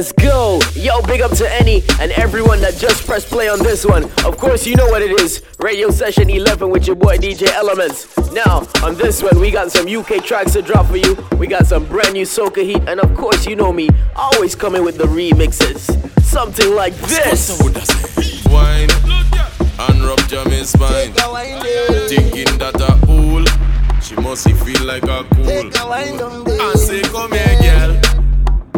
Let's go. Yo, big up to any and everyone that just pressed play on this one. Of course, you know what it is. Radio session 11 with your boy DJ Elements. Now, on this one, we got some UK tracks to drop for you. We got some brand new soca heat, and of course, you know me, always coming with the remixes. Something like this. Wine and rub your spine. Thinking that a fool, she must feel like a cool. I say, come here, girl.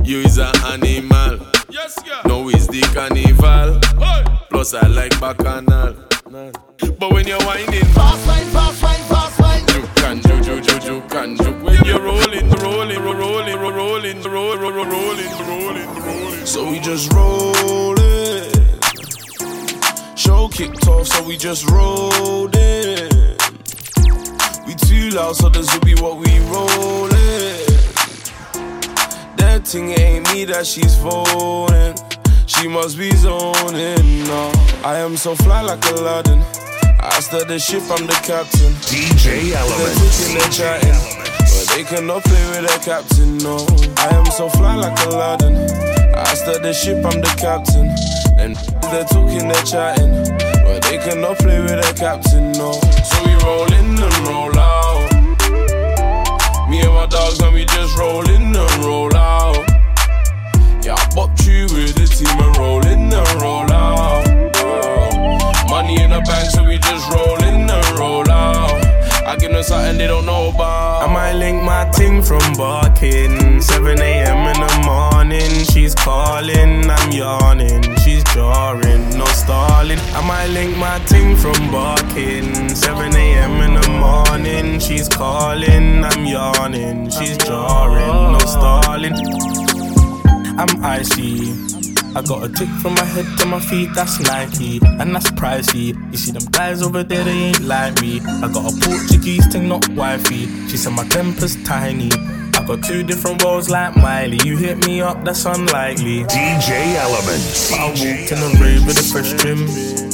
You is an animal. Yes, girl. No is the carnival. Hey. Plus I like bacchanal. But when you're whining, fast wine, fast wine, fast wine. You can ju ju ju ju can ju. When you're rolling, rolling, rolling, rolling, rolling, rolling, rolling, rolling. rolling. So we just rolling. Show kicked off, so we just rolled in. We too loud, so this will be what we rolling thing ain't me that she's phoning. She must be zoning. No, I am so fly like Aladdin. I start the ship, I'm the captain. DJ Element. They're talking, chatting. But they cannot play with their captain, no. I am so fly like Aladdin. I start the ship, I'm the captain. And they're talking, they're chatting. But they cannot play with their captain, no. So we roll in and roll out. Me and my dogs, and we just roll in and roll out. Yeah, I bopped you with the team and roll in and roll out. Money in the bank, so we just roll in and roll out. I give them something they don't know about. I might link my ting from barking. 7 a.m. in the morning, she's calling, I'm yawning. She's jarring, no stalling. I might link my ting from barking. 7 a.m. in the morning, she's calling, I'm yawning. She's jarring, I'm icy. I got a tick from my head to my feet, that's Nike, and that's pricey. You see them guys over there, they ain't like me. I got a Portuguese thing, not wifey. She said my temper's tiny. I got two different worlds like Miley. You hit me up, that's unlikely. DJ Elements. I walked in the rave with a fresh trim,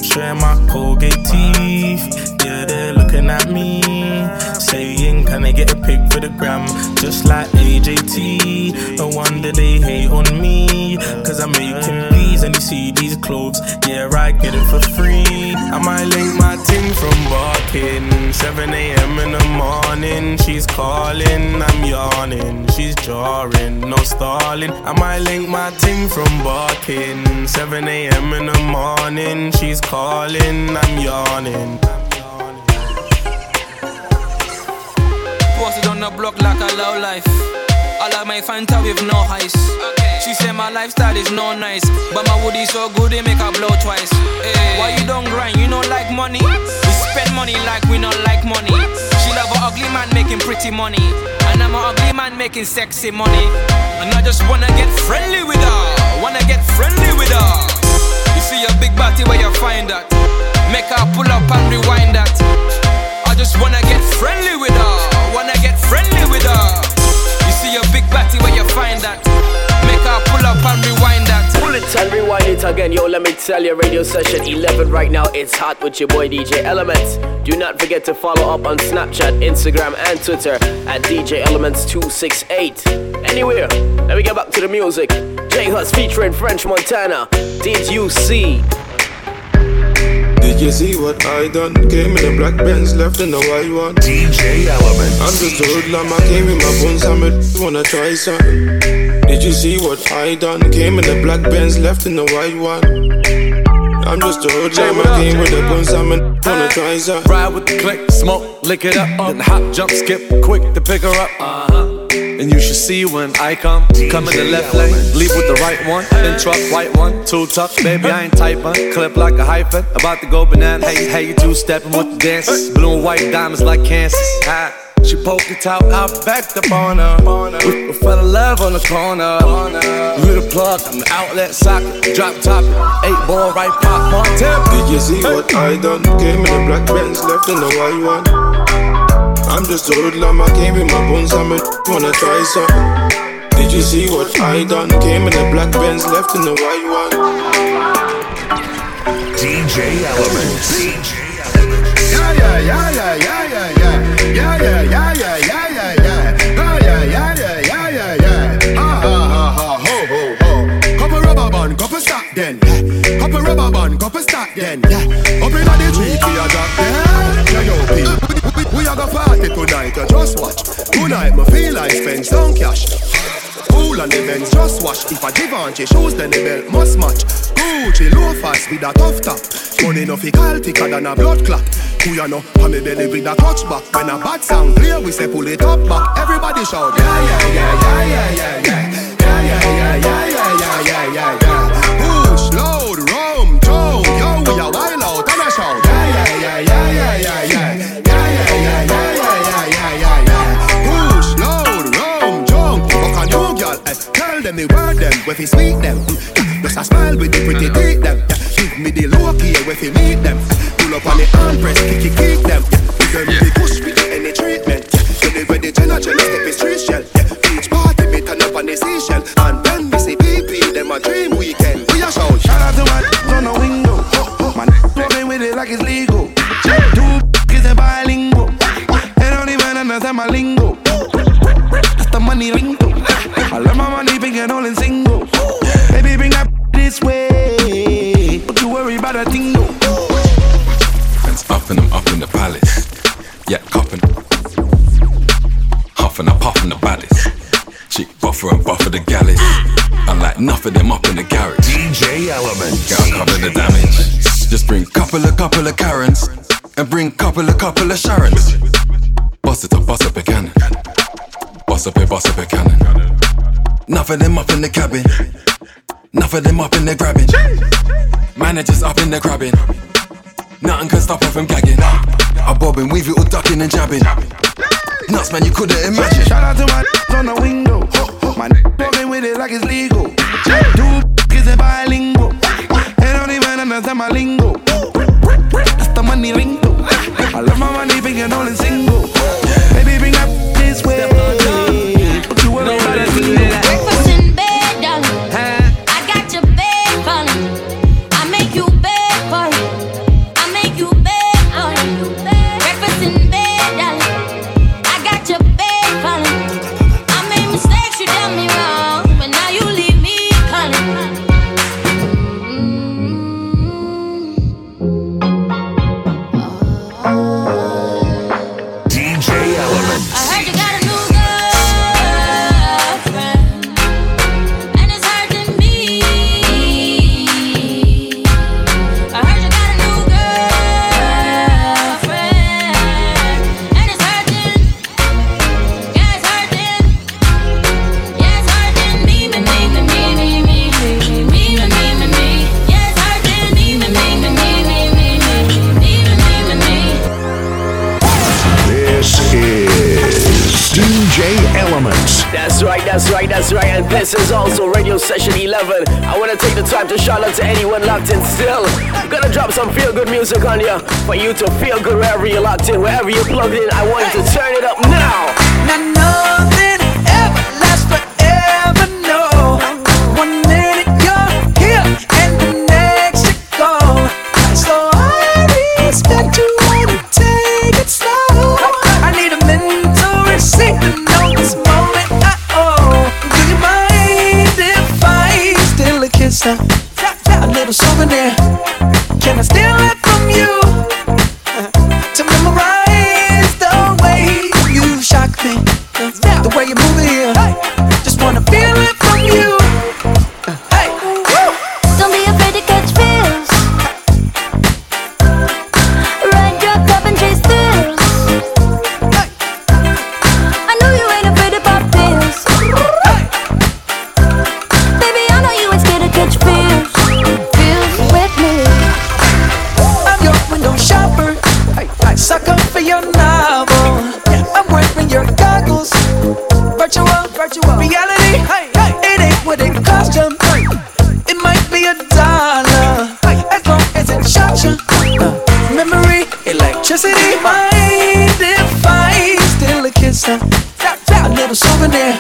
showing my Colgate teeth. Yeah, they're looking at me, saying, Can I get a for the gram? Just like AJT. No wonder they hate on me, cause I'm making please. And you see these clothes, yeah, I get it for free. I might link my ting from barking. 7 a.m. in the morning, she's calling, I'm yawning. She's jarring, no stalling. I might link my ting from barking. 7 a.m. in the morning, she's calling, I'm yawning. Posted on the block like a low life. I like my Fanta with no ice. She said my lifestyle is no nice, but my woody so good they make her blow twice. Hey. Why you don't grind? You don't like money. We spend money like we don't like money. She love an ugly man making pretty money, and I'm an ugly man making sexy money. And I just wanna get friendly with her. Wanna get friendly with her. You see a big body where you find that. Make her pull up and rewind that. I just wanna get friendly with her. Wanna get friendly with her. You see a big batty where you find that. Make her pull up and rewind that. Pull it and rewind it again. Yo, let me tell you, radio session 11 right now. It's hot with your boy DJ Elements. Do not forget to follow up on Snapchat, Instagram, and Twitter at DJ Elements268. Anywhere, let me get back to the music. J Hus featuring French Montana. Did you see? Did you see what I done? Came in a black Benz, left in a white one. DJ Elements. I'm just a hoodlum, I came in my bones, I'm a wanna try something. Did you see what I done? Came in a black Benz, left in a white one. I'm just a hoodlum, I came with a bones, I'm a wanna try something. Ride with the click, smoke, lick it up, then hop, jump, skip, quick to pick her up. Uh-huh. And you should see when I come, come in the left lane, leave with the right one, then truck, white one, two tuck, baby I ain't typing, clip like a hyphen, about to go banana, hey, hey, you two stepping with the dances, blue and white diamonds like Kansas. Ah. She poked it out, I backed up on her. We, we fell in love on the corner. You the plug, I'm the outlet socket. Drop top, eight ball right pop on tip. Did you see what I done? Came in the black Benz, left in the white one. I'm just a hoodlum, I came with my bones, I'm a wanna try something. Did you see what I done? Came in a black Benz, left in a white one. DJ Elements. DJ elements. Yeah, yeah, yeah, yeah, yeah, yeah, yeah. Yeah, yeah, yeah, yeah, yeah, yeah, yeah. Ah, yeah, yeah, yeah, yeah, yeah, yeah. Ha, ha, ha, ha, ho, ho, ho. then. Yeah. Couple rubber band, couple stack then. Yeah. Up inna the street, we a drop dead. Yeah, yo, P. We, a go party tonight, you just watch. Tonight, me feel like spend some cash. Cool on the Benz, just wash. If a Givenchy shoes, then the belt must match. Gucci loafers with a tough top. Money no fi call thicker than a blood clot. Who ya know? The belly with a clutch back. When a bad sound clear, we say pull it up back. Everybody shout yeah yeah yeah yeah yeah yeah yeah yeah yeah yeah yeah yeah yeah yeah them the word them, where fi sweet them. Just a smile with the pretty teeth them. Give me the low key where fi meet them. Pull up on the arm press, kick it, kick them. Give them the push with any treatment. So they ready to not step is street shell. Each party me turn up on the seashell. And then we see PP, them a dream weekend. We a shout. Shout out to my on the window. My fucking with it like it's legal. Two is a bilingual. They don't even understand my lingo. That's the money lingo. I love my money, Up I'm up in the palace. Yeah, copping. Huffing and puffing the baddest. Chick buffer and buffer the gallus. Unlike nothing them up in the garage. DJ Element. Gotta cover the damage. Just bring couple of couple of Karens. And bring couple of couple of Sharons. Bust it up, bust up a cannon. Bust up a bust up a cannon. Enough of them up in the cabin. Enough of them up in the grabbing. Managers up in the grabbing. Nothing can stop her from gagging. I bob and weave it all ducking and jabbing. Nuts, man, you couldn't imagine. Shout out to my on the window. My fucking with it like it's legal. Two is a bilingual. They don't even understand my lingo. That's the money lingo. I love my money, big and all in single. Baby, bring that this way. Don't you worry about a Lawrence. And this is also Radio Session 11. I want to take the time to shout out to anyone locked in still. Gonna drop some feel good music on you for you to feel good wherever you're locked in, wherever you're plugged in. I want you to turn it up now. Electricity. Mind if I steal a kiss? Uh, a little souvenir.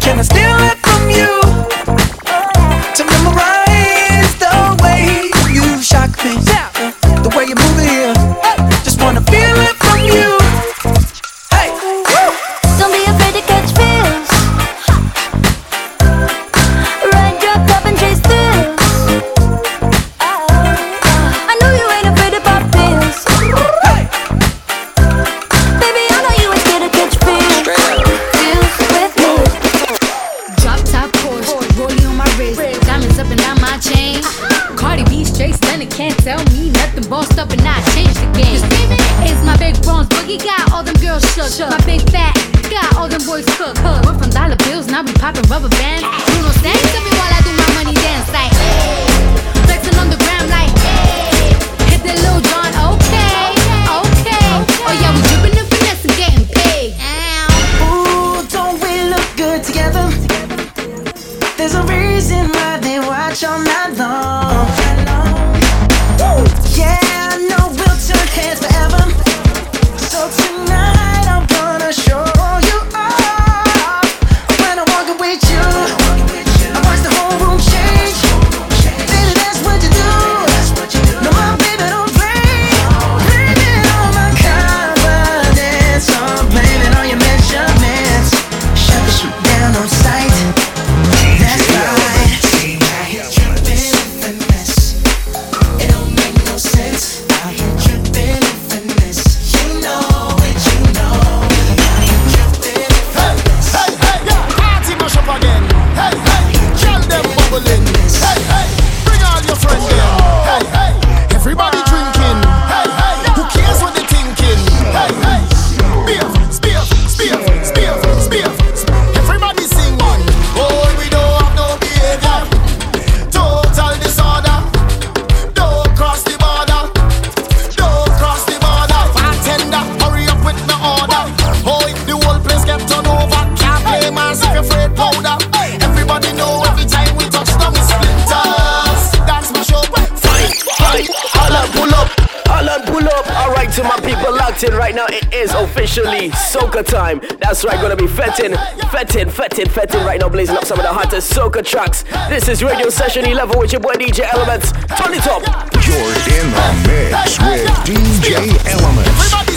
Can I steal it officially soca time. That's right, gonna be fetting, fetting, fetting, fetting right now, blazing up some of the hottest soca tracks. This is Radio Session 11 with your boy DJ Elements, Tony Top. You're in the mix with DJ Elements.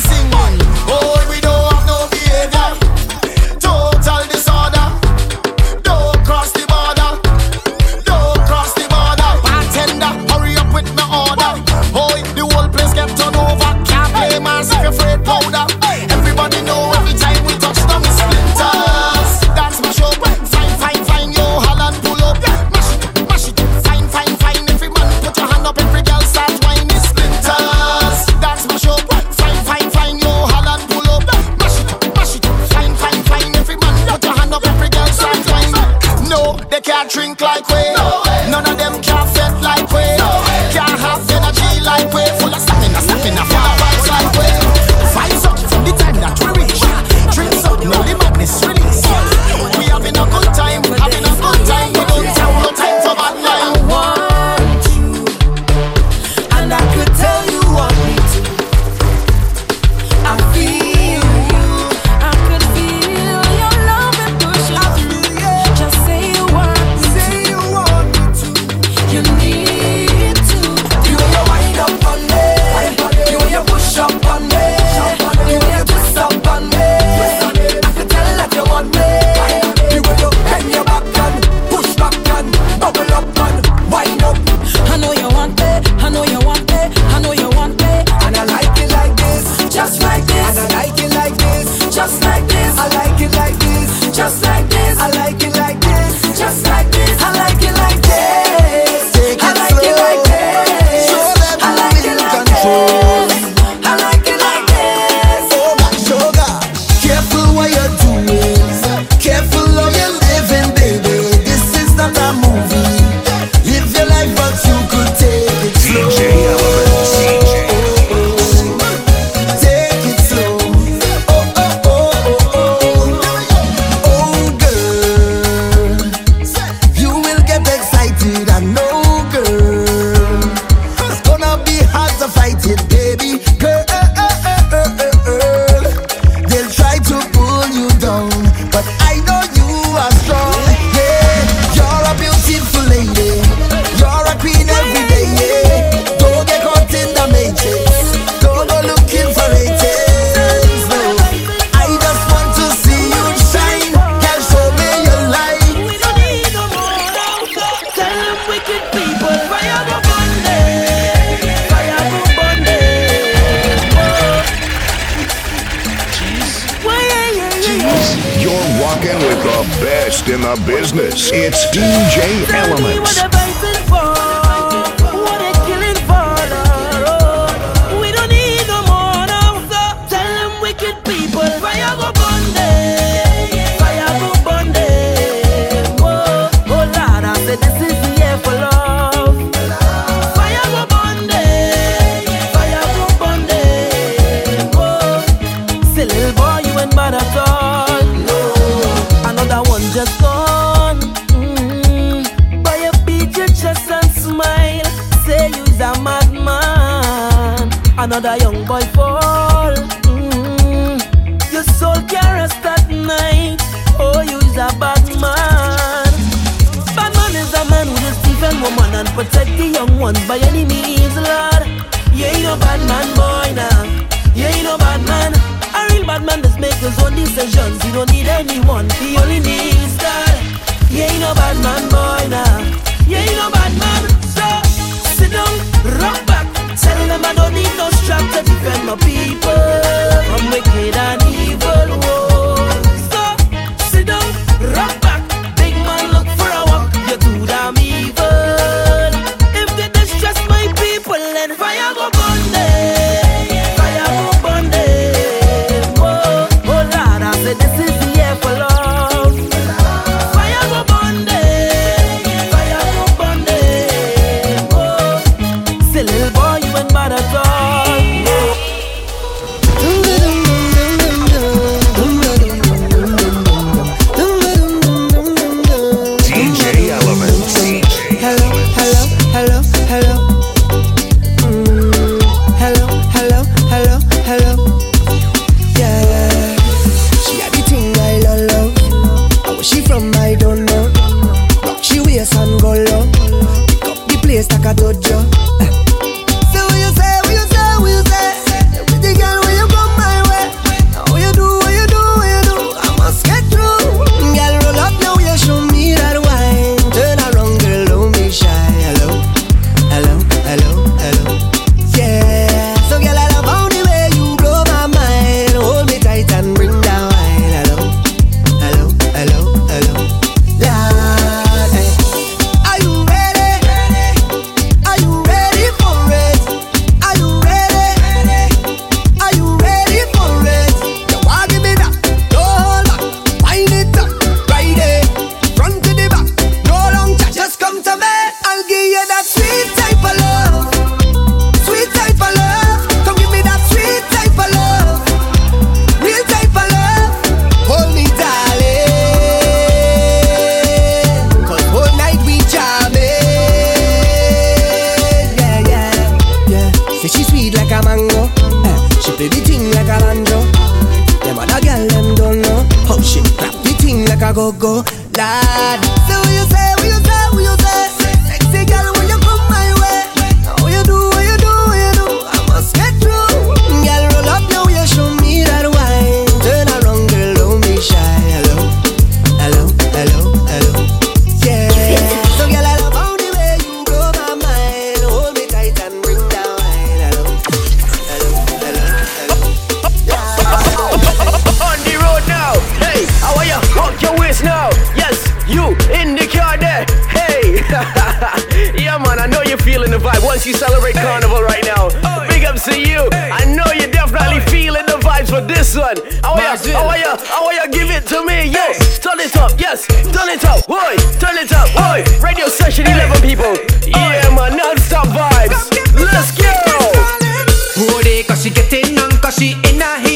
I don't need no strap to defend my people. I'm wicked and taste like a dojo. go go la. Yes, yo, turn it up, yes, turn it up, boy, turn it up, boy. Radio session 11 people. Yeah, man, non-stop vibes. Let's go. Who they? Cause she getting on, cause she in a.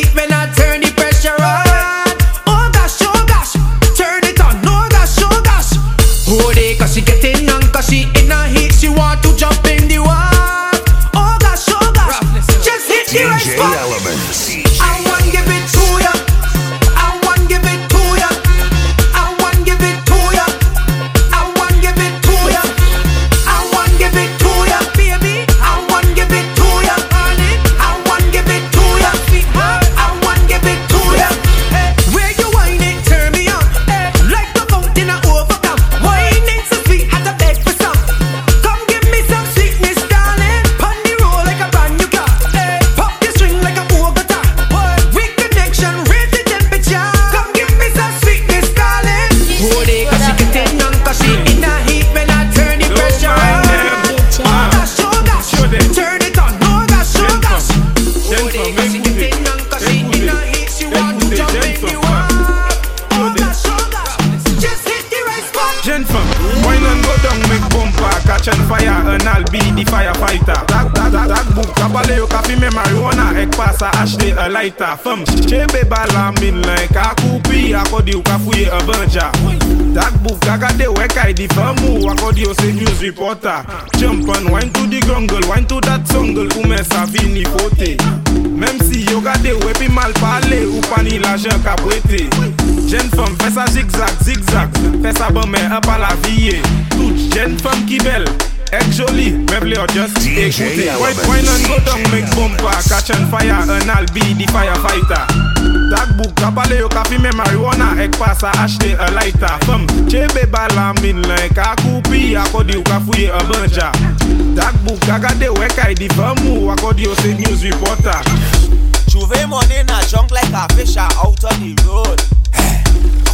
la ita fam. Chebe bala min la e ka koupi Akodi ou ka fouye an banja. Tak bouf kakade we e di famu Akodi ou se news reporter. Jump and wine to the grungle Wine to that jungle Koume sa vini kote Mem si yo gade wepi mal pale Ou pani la jen ka brete Jen fam fe sa zigzag zigzag. Fe sa ban men an pa la viye Tout jen fam ki bel. Actually, me play or just écouter White wine and go down, make bumper Catch on fire and I'll be the firefighter. Tagbook, kapale yo kafi me marijuana Ek pasa ashte a lighter. Fem, chebe bala min len Ka kupi akodi yo kafuye a banja. Tagbook, kagade wekai di famu Akodi yo se news reporter. Chuve money in a junk like a fish out on the road.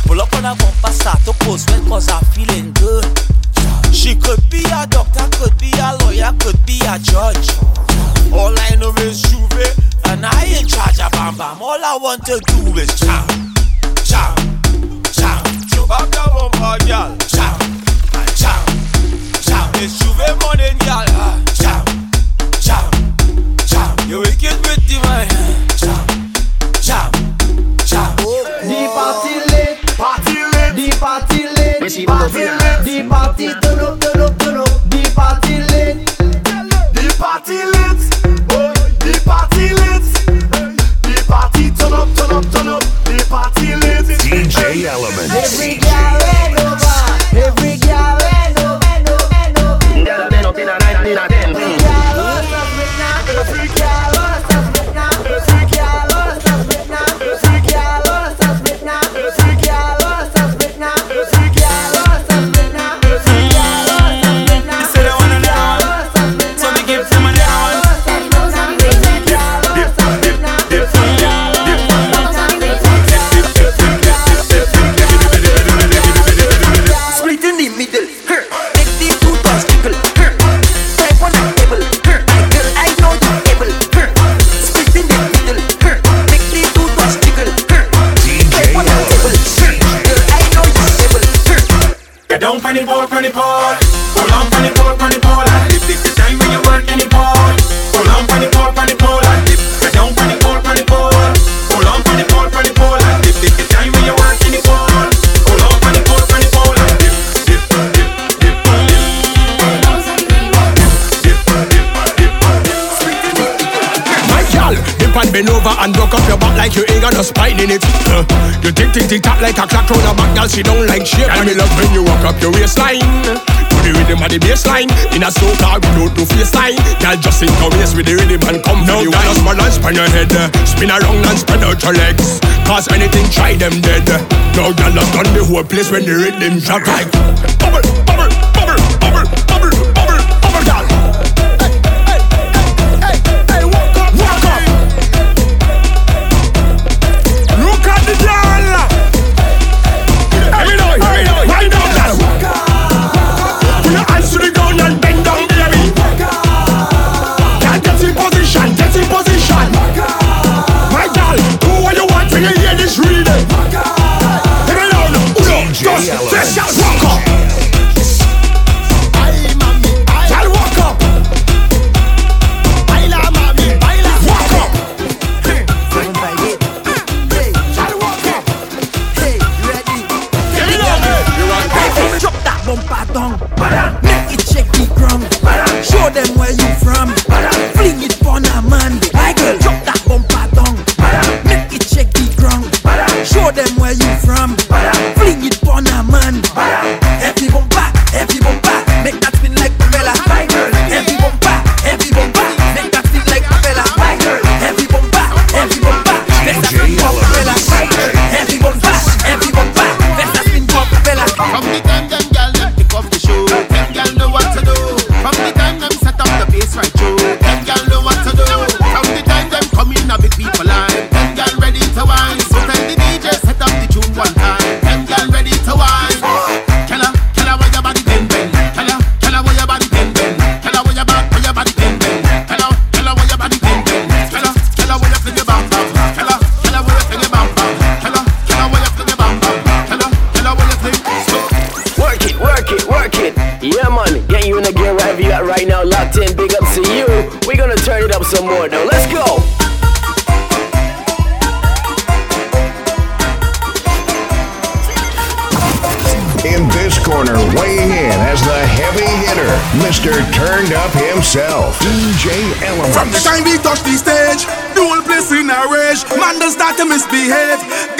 Pull up on a bumper start to post well cause I'm feeling good. She could be a doctor, could be a lawyer, could be a judge. All I know is Juve, and I ain't charge of bam bam. All I want to do is chow, chow, chow. Chop up the bumper, girl. Chow, and chow, chow. It's Juve money, girl. Ain't got no spine in it. Uh, you tick tick tick tock like a clock round the back, gal. She don't like shit. And me love when you walk up your waistline. To the rhythm of the bassline. In a slow car, we don't do FaceTime. Gal, just in your waist with the rhythm and come for you. Gal, spread and spread your head. Spin around and spread out your legs. Cause anything, try them dead. Now, gal, just done the whole place when the rhythm drop like bubble,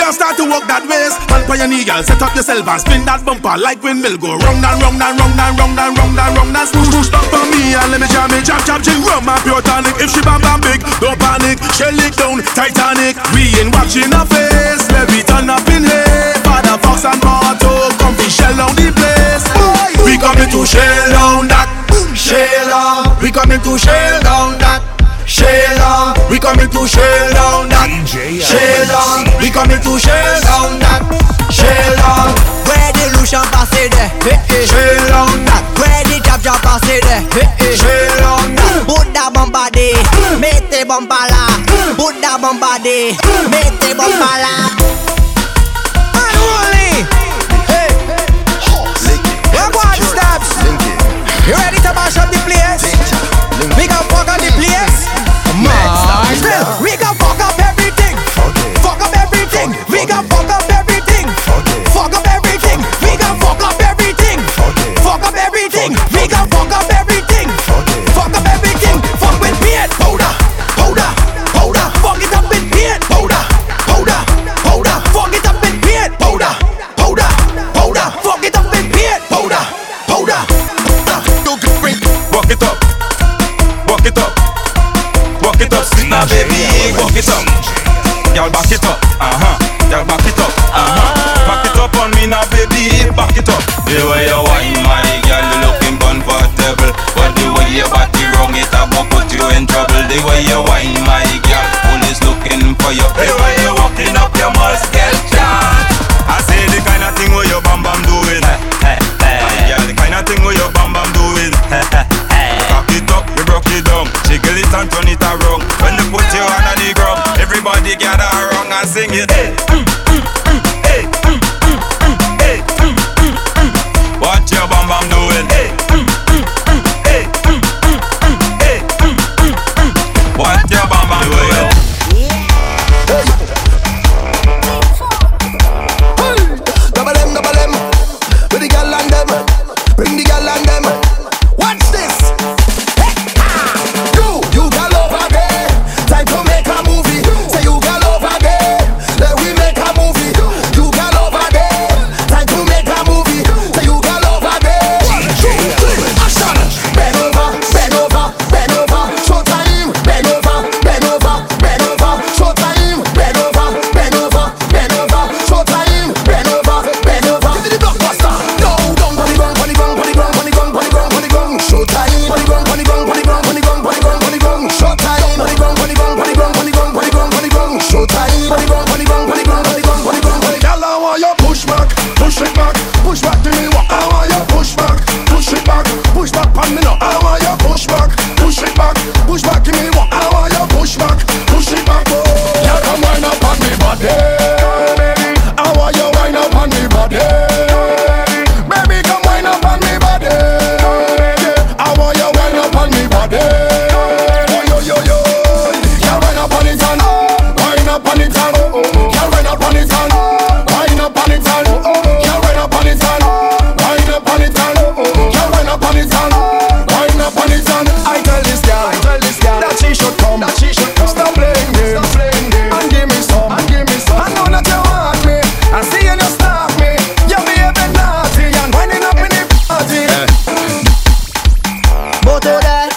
now start to walk that ways. Man pioneer girl, set up yourself and spin that bumper like windmill. Go round and round and round and round and round and round and smoosh smoosh up on me and let me jam it, jam jam jam rum and pure tonic. If she bam bam big, don't panic. Shell it down, Titanic. We ain't watching her face, Let levitate up in here. Father Fox and Marto, come to shell down the place. Boy, we coming to shell down that, shell down. We coming to shell down that. Shell we coming to shell that. Shell we coming to shell that. Shell Where the Lucian pass it there hey, that. Where the Jab Jab pass it eh? there mm. hey, mm. that. Buddha that bomba there. Mm. Mete bomba la. Put bomba there. Mete bomba la.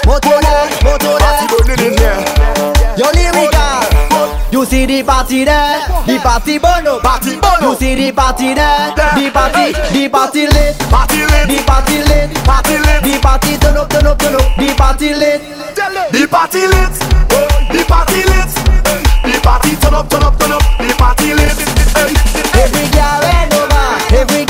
Motorhead, Motorhead Party burning in there Yo lyrical You see the party there? The party burn up. Party burn You see the party there? The party, the party lit. Party lit. The party lit. Party lit. The party turn up, turn up, turn up. The party lit. The party lit. The party lit. The party turn up, turn up, turn up. The party lit. Every girl ain't over. Every